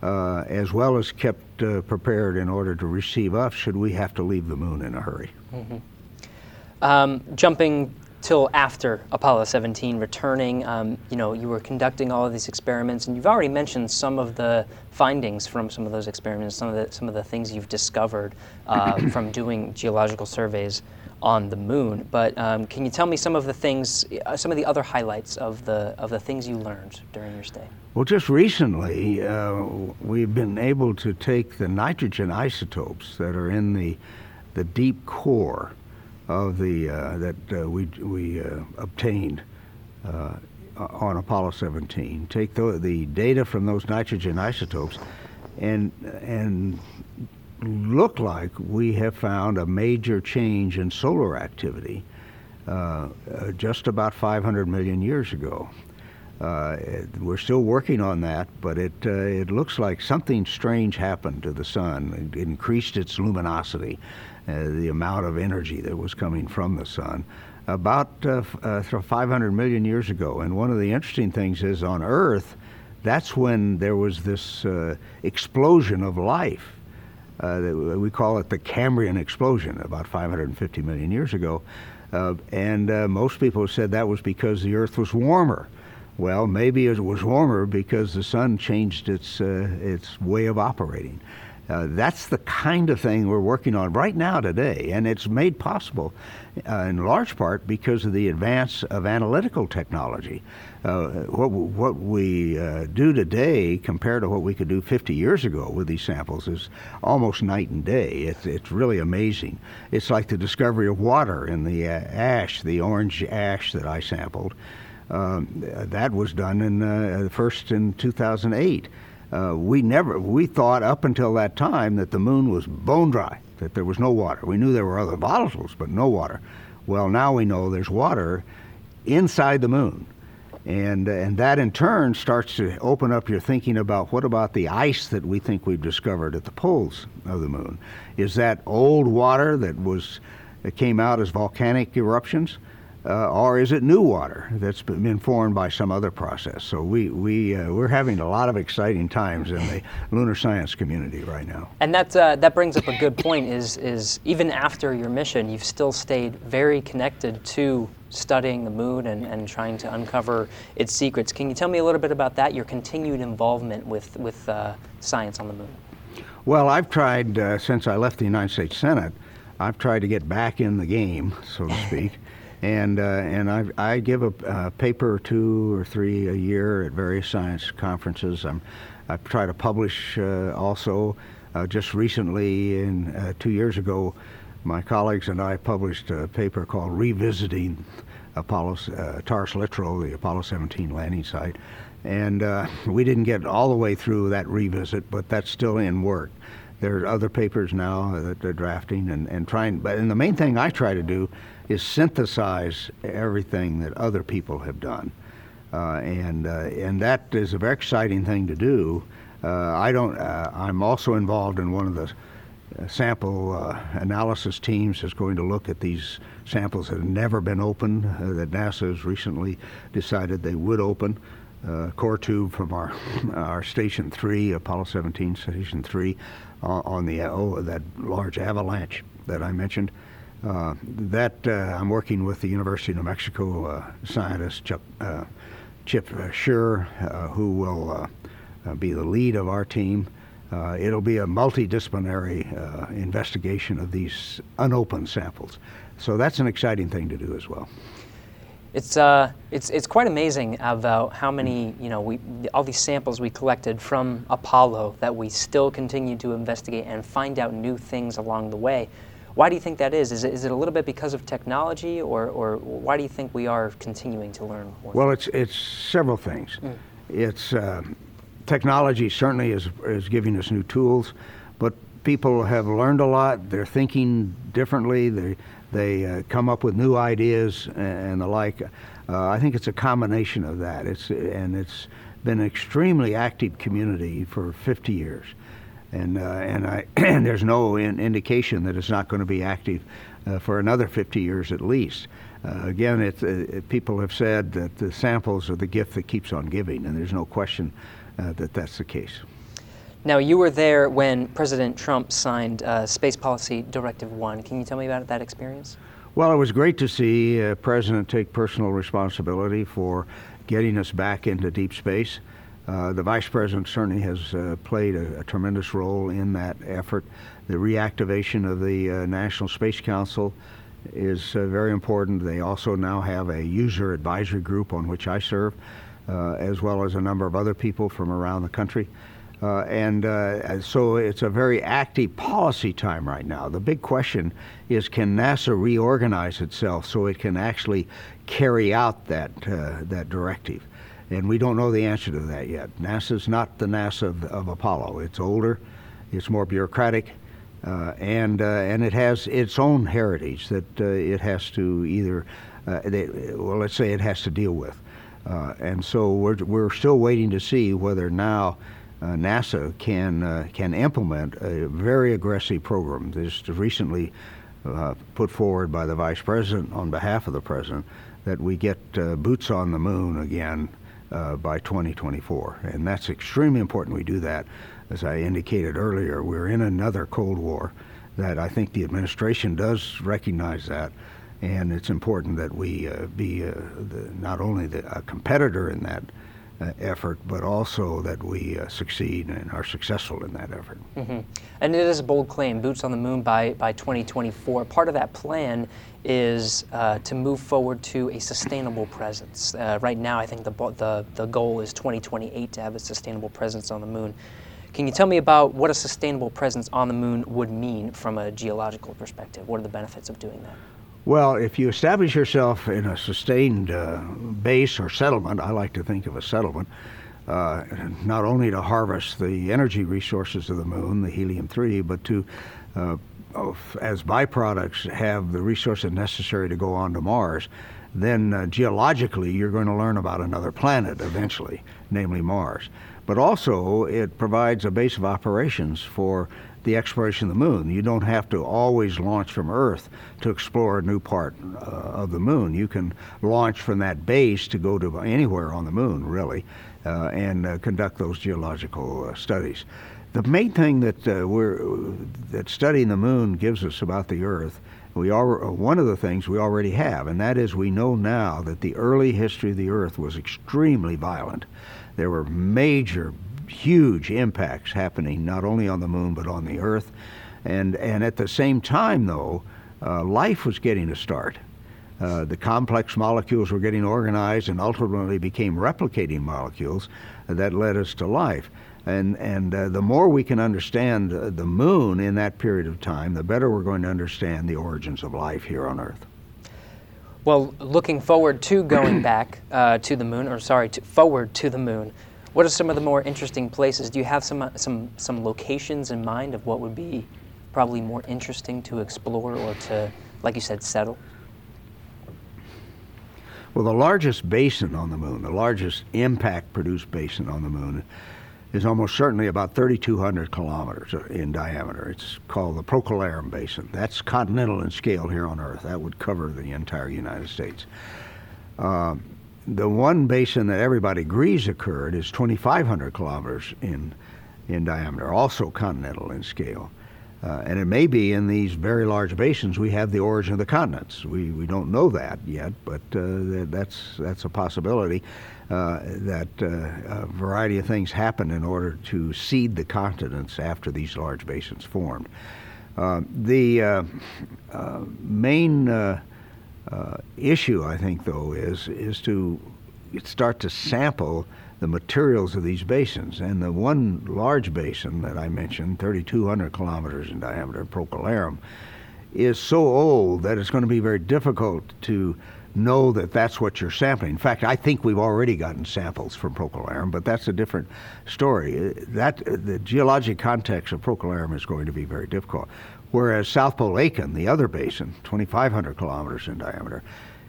as well as kept prepared in order to receive us should we have to leave the moon in a hurry. Um, jumping till after Apollo 17, returning, um, you know, you were conducting all of these experiments, and you've already mentioned some of the findings from some of those experiments, some of the some of the things you've discovered uh, from doing geological surveys on the moon. But um, can you tell me some of the things, uh, some of the other highlights of the of the things you learned during your stay? Well, just recently, uh, we've been able to take the nitrogen isotopes that are in the the deep core of the uh, that uh, we we uh, obtained on Apollo 17. Take the, the data from those nitrogen isotopes, and and look like we have found a major change in solar activity uh, uh, just about 500 million years ago. Uh, we're still working on that, but it it looks like something strange happened to the sun. It increased its luminosity, the amount of energy that was coming from the sun, about uh, uh, 500 million years ago. And one of the interesting things is on Earth, that's when there was this uh, explosion of life. Uh, we call it the Cambrian explosion about 550 million years ago. Uh, and uh, most people said that was because the Earth was warmer. Well, maybe it was warmer because the sun changed its, uh, its way of operating. Uh, that's the kind of thing we're working on right now today, and it's made possible uh, in large part because of the advance of analytical technology. Uh, what, what we uh, do today compared to what we could do 50 years ago with these samples is almost night and day. It's, it's really amazing. It's like the discovery of water in the uh, ash, the orange ash that I sampled. Um, that was done in uh, first in 2008. Uh, we never we thought up until that time that the moon was bone dry, that there was no water. We knew there were other volatiles, but no water. Well, now we know there's water inside the moon, and and that in turn starts to open up your thinking about what about the ice that we think we've discovered at the poles of the moon? Is that old water that was that came out as volcanic eruptions? Uh, or is it new water that's been formed by some other process? So we we uh, we're having a lot of exciting times in the lunar science community right now. And that uh, that brings up a good point. Is is even after your mission, you've still stayed very connected to studying the moon and, and trying to uncover its secrets. Can you tell me a little bit about that? Your continued involvement with with uh, science on the moon. Well, I've tried uh, since I left the United States Senate. I've tried to get back in the game, so to speak and uh, and I, I give a, a, paper or two or three a year at various science conferences. I'm, I try to publish uh, also. Uh, just recently, in uh, two years ago, my colleagues and I published a paper called "Revisiting Apollo uh, Taurus Littrow, the Apollo 17 landing site," and uh, we didn't get all the way through that revisit, but that's still in work. There are other papers now that they're drafting and, and trying, but and the main thing I try to do is synthesize everything that other people have done. Uh, and, uh, and that is a very exciting thing to do. Uh, I don't, uh, I'm also involved in one of the sample uh, analysis teams that's going to look at these samples that have never been opened, that NASA has recently decided they would open. core tube from our, our Station 3, Apollo 17 Station 3, on the, oh, that large avalanche that I mentioned. Uh, that uh, I'm working with the University of New Mexico uh, scientist uh, Chip Shearer, uh, who will be the lead of our team. it'll be a multidisciplinary investigation of these unopened samples. So that's an exciting thing to do as well. It's, uh, it's, it's quite amazing about how many, you know, we, all these samples we collected from Apollo that we still continue to investigate and find out new things along the way. Why do you think that is? Is it, is it a little bit because of technology, or, or why do you think we are continuing to learn more? Well, it's, it's several things. Mm. It's uh, technology certainly is, is giving us new tools, but people have learned a lot. They're thinking differently. They, they uh, come up with new ideas and, the like. Uh, I think it's a combination of that. It's, and it's been an extremely active community for 50 years and uh, and I and there's no in indication that it's not going to be active uh, for another 50 years at least. Uh, again, it, uh, people have said that the samples are the gift that keeps on giving, and there's no question uh, that that's the case. Now, you were there when President Trump signed uh, Space Policy Directive 1. Can you tell me about that experience? Well, it was great to see a President take personal responsibility for getting us back into deep space. Uh, the vice president certainly has uh, played a, a, tremendous role in that effort. The reactivation of the uh, National Space Council is uh, very important. They also now have a user advisory group on which I serve, uh, as well as a number of other people from around the country. and so it's a very active policy time right now. The big question is can NASA reorganize itself so it can actually carry out that, that directive? And we don't know the answer to that yet. NASA's not the NASA of, of Apollo. It's older, it's more bureaucratic, uh, and uh, and it has its own heritage that uh, it has to either, uh, they, well, let's say it has to deal with. Uh, and so we're, we're still waiting to see whether now uh, NASA can can implement a very aggressive program. This recently put forward by the vice president on behalf of the president that we get boots on the moon again uh, by 2024. And that's extremely important we do that. As I indicated earlier, we're in another Cold War that I think the administration does recognize that. And it's important that we uh, be uh, the, not only the, a competitor in that uh, effort, but also that we uh, succeed and are successful in that effort. Mm-hmm. And it is a bold claim, boots on the moon by, by 2024. Part of that plan is uh, to move forward to a sustainable presence. Uh, right now, I think the, the, the goal is 2028 to have a sustainable presence on the moon. Can you tell me about what a sustainable presence on the moon would mean from a geological perspective? What are the benefits of doing that? Well, if you establish yourself in a sustained uh, base or settlement, I like to think of a settlement, uh, not only to harvest the energy resources of the moon, the helium 3, but to, uh, as byproducts, have the resources necessary to go on to Mars, then uh, geologically you're going to learn about another planet eventually, namely Mars. But also, it provides a base of operations for the exploration of the moon. You don't have to always launch from Earth to explore a new part uh, of the moon. You can launch from that base to go to anywhere on the moon, really, uh, and uh, conduct those geological uh, studies. The main thing that uh, we're that studying the moon gives us about the Earth, we are one of the things we already have, and that is we know now that the early history of the Earth was extremely violent. There were major huge impacts happening not only on the moon but on the Earth. And, and at the same time, though, uh, life was getting a start. Uh, the complex molecules were getting organized and ultimately became replicating molecules that led us to life. And, and uh, the more we can understand the moon in that period of time, the better we're going to understand the origins of life here on Earth. Well, looking forward to going back uh, to the moon, or sorry, to, forward to the moon, what are some of the more interesting places? Do you have some, some, some locations in mind of what would be probably more interesting to explore or to, like you said, settle? Well, the largest basin on the moon, the largest impact produced basin on the moon, is almost certainly about 3,200 kilometers in diameter. It's called the Procellarum Basin. That's continental in scale here on Earth. That would cover the entire United States. Um, the one basin that everybody agrees occurred is 2,500 kilometers in, in diameter, also continental in scale. Uh, and it may be in these very large basins we have the origin of the continents. We, we don't know that yet, but uh, that's, that's a possibility uh, that uh, a variety of things happened in order to seed the continents after these large basins formed. Uh, the uh, main uh, issue, I think, though, is is to start to sample the materials of these basins. And the one large basin that I mentioned, 3,200 kilometers in diameter, Procellarum, is so old that it's going to be very difficult to know that that's what you're sampling. In fact, I think we've already gotten samples from Procellarum, but that's a different story. That the geologic context of Procellarum is going to be very difficult. Whereas South Pole Aitken, the other basin, 2,500 kilometers in diameter,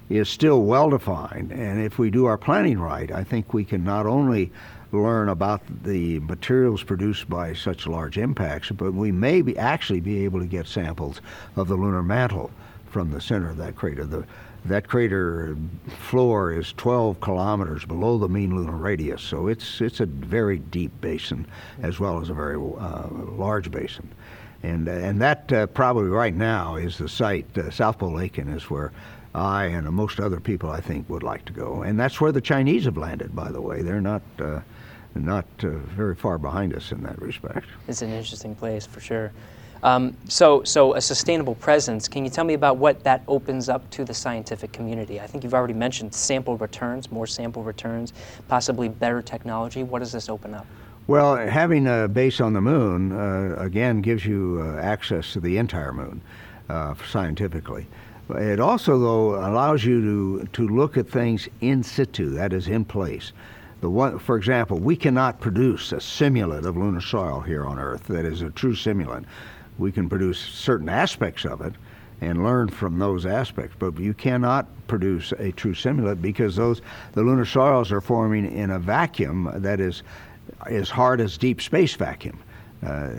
is still well defined. And if we do our planning right, I think we can not only learn about the materials produced by such large impacts, but we may be actually be able to get samples of the lunar mantle from the center of that crater. The, that crater floor is 12 kilometers below the mean lunar radius, so it's it's a very deep basin as well as a very uh, large basin. And, uh, and that uh, probably right now is the site, uh, South Pole Aitken is where I and most other people I think would like to go. And that's where the Chinese have landed, by the way. They're not, uh, not uh, very far behind us in that respect. It's an interesting place for sure. Um, so, so a sustainable presence. Can you tell me about what that opens up to the scientific community? I think you've already mentioned sample returns, more sample returns, possibly better technology. What does this open up? Well, having a base on the moon uh, again gives you uh, access to the entire moon uh, scientifically. It also, though, allows you to to look at things in situ, that is, in place. The one, for example, we cannot produce a simulant of lunar soil here on Earth that is a true simulant. We can produce certain aspects of it and learn from those aspects, but you cannot produce a true simulant because those the lunar soils are forming in a vacuum that is as hard as deep space vacuum. Uh,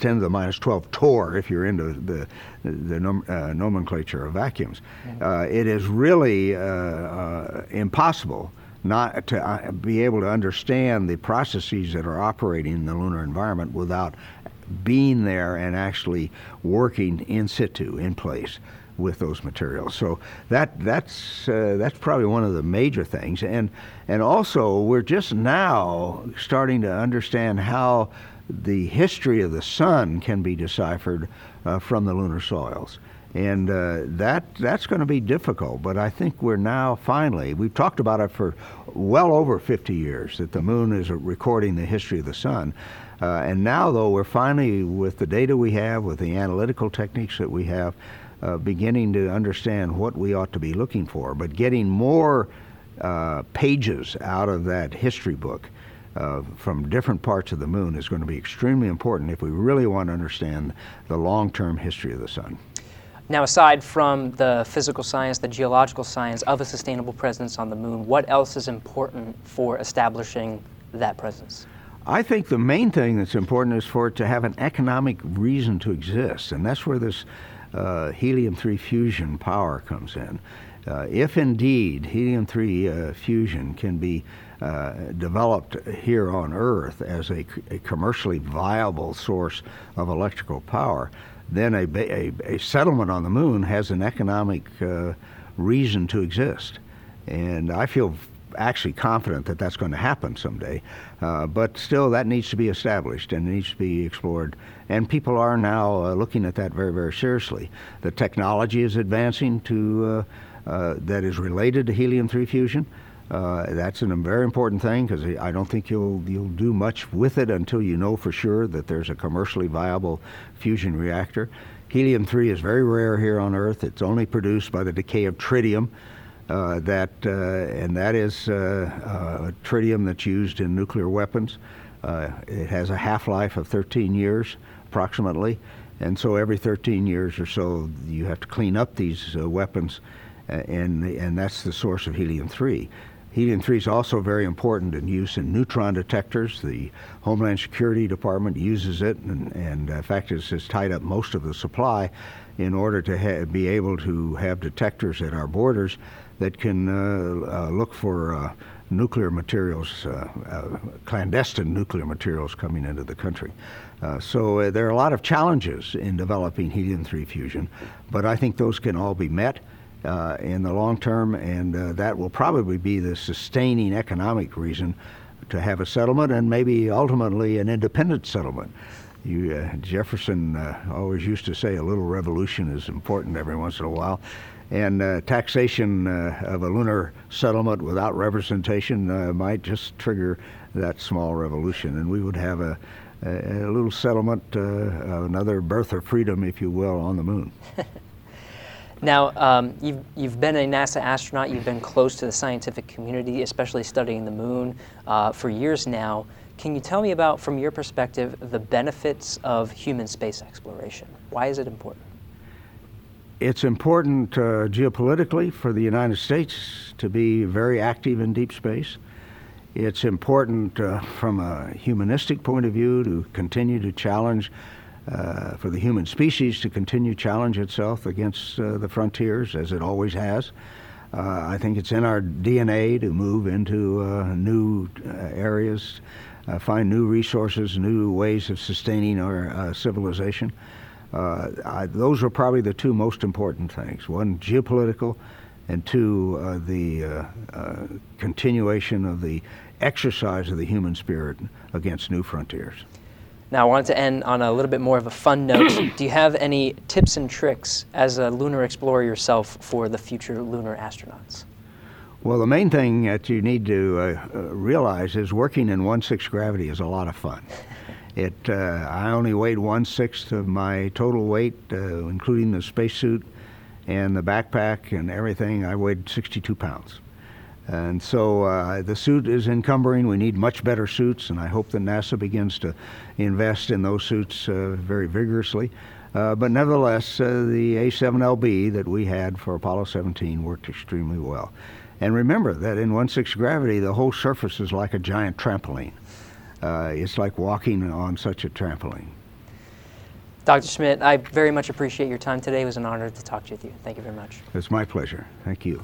10 to the minus 12 torr if you're into the, the nom- uh, nomenclature of vacuums. Uh, it is really uh, uh impossible not to uh, be able to understand the processes that are operating in the lunar environment without being there and actually working in situ, in place with those materials. So that that's uh, that's probably one of the major things, and and also we're just now starting to understand how the history of the sun can be deciphered uh, from the lunar soils. And uh, that that's going to be difficult, but I think we're now finally we've talked about it for well over 50 years that the moon is recording the history of the sun, uh, and now though we're finally with the data we have, with the analytical techniques that we have, uh, beginning to understand what we ought to be looking for, but getting more uh, pages out of that history book uh, from different parts of the moon is going to be extremely important if we really want to understand the long term history of the sun. Now, aside from the physical science, the geological science of a sustainable presence on the moon, what else is important for establishing that presence? I think the main thing that's important is for it to have an economic reason to exist, and that's where this uh, helium 3 fusion power comes in. Uh, if indeed helium 3 uh, fusion can be uh, developed here on Earth as a, a, commercially viable source of electrical power, then a, a, a settlement on the moon has an economic uh, reason to exist. And I feel actually confident that that's going to happen someday. Uh, but still, that needs to be established and needs to be explored. And people are now uh, looking at that very, very seriously. The technology is advancing to uh, uh that is related to helium-3 fusion. Uh, that's a very important thing because I don't think you'll you'll do much with it until you know for sure that there's a commercially viable fusion reactor. Helium 3 is very rare here on Earth. It's only produced by the decay of tritium, uh, that, uh, and that is uh, uh, tritium that's used in nuclear weapons. it has a half-life of 13 years, approximately, and so every 13 years or so, you have to clean up these weapons, and and that's the source of helium-3. Helium-3 is also very important in use in neutron detectors. The Homeland Security Department uses it, and, and in fact, it's tied up most of the supply in order to ha- be able to have detectors at our borders that can uh, uh, look for uh, nuclear materials, clandestine nuclear materials coming into the country. so there are a lot of challenges in developing helium-3 fusion, but I think those can all be met. Uh, in the long term, and uh, that will probably be the sustaining economic reason to have a settlement and maybe ultimately an independent settlement. You, uh, Jefferson always used to say a little revolution is important every once in a while, and uh, taxation uh, of a lunar settlement without representation uh, might just trigger that small revolution, and we would have a, a, a little settlement, uh, another birth of freedom, if you will, on the moon. now, um, you've, you've been a NASA astronaut, you've been close to the scientific community, especially studying the moon, uh, for years now. Can you tell me about, from your perspective, the benefits of human space exploration? Why is it important? It's important uh, geopolitically for the United States to be very active in deep space. It's important uh, from a humanistic point of view to continue to challenge, uh, for the human species to continue challenge itself against uh, the frontiers as it always has. Uh, I think it's in our DNA to move into uh, new areas, find new resources, new ways of sustaining our civilization. Uh, I, those are probably the two most important things. One, geopolitical, and two, uh, the uh, uh, continuation of the exercise of the human spirit against new frontiers. Now, I wanted to end on a little bit more of a fun note. Do you have any tips and tricks as a lunar explorer yourself for the future lunar astronauts? Well, the main thing that you need to uh, realize is working in 1 6 gravity is a lot of fun. It, uh, I only weighed one sixth of my total weight, uh, including the spacesuit and the backpack and everything. I weighed 62 pounds. And so uh, the suit is encumbering. We need much better suits, and I hope that NASA begins to invest in those suits uh, very vigorously. Uh, but nevertheless, uh, the A7LB that we had for Apollo 17 worked extremely well. And remember that in 1 6 gravity, the whole surface is like a giant trampoline uh, it's like walking on such a trampoline. Dr. Schmitt, I very much appreciate your time today. It was an honor to talk with you. Thank you very much. It's my pleasure. Thank you.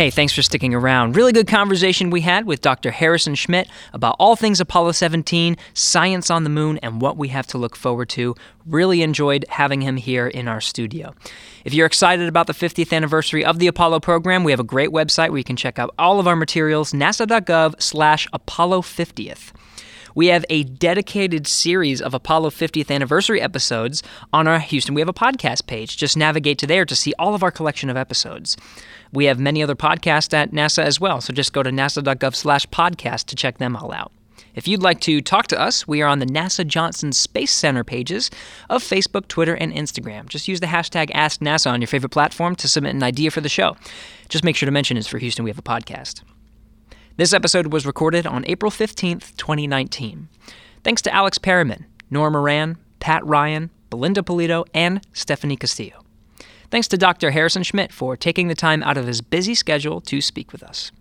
Hey, thanks for sticking around. Really good conversation we had with Dr. Harrison Schmitt about all things Apollo 17, science on the moon, and what we have to look forward to. Really enjoyed having him here in our studio. If you're excited about the 50th anniversary of the Apollo program, we have a great website where you can check out all of our materials, nasa.gov slash Apollo 50th. We have a dedicated series of Apollo 50th anniversary episodes on our Houston. We have a podcast page. Just navigate to there to see all of our collection of episodes. We have many other podcasts at NASA as well, so just go to nasa.gov slash podcast to check them all out. If you'd like to talk to us, we are on the NASA Johnson Space Center pages of Facebook, Twitter, and Instagram. Just use the hashtag AskNASA on your favorite platform to submit an idea for the show. Just make sure to mention it's for Houston We Have a Podcast. This episode was recorded on April 15th, 2019. Thanks to Alex Perryman, Nora Moran, Pat Ryan, Belinda Pulido, and Stephanie Castillo. Thanks to Dr. Harrison Schmitt for taking the time out of his busy schedule to speak with us.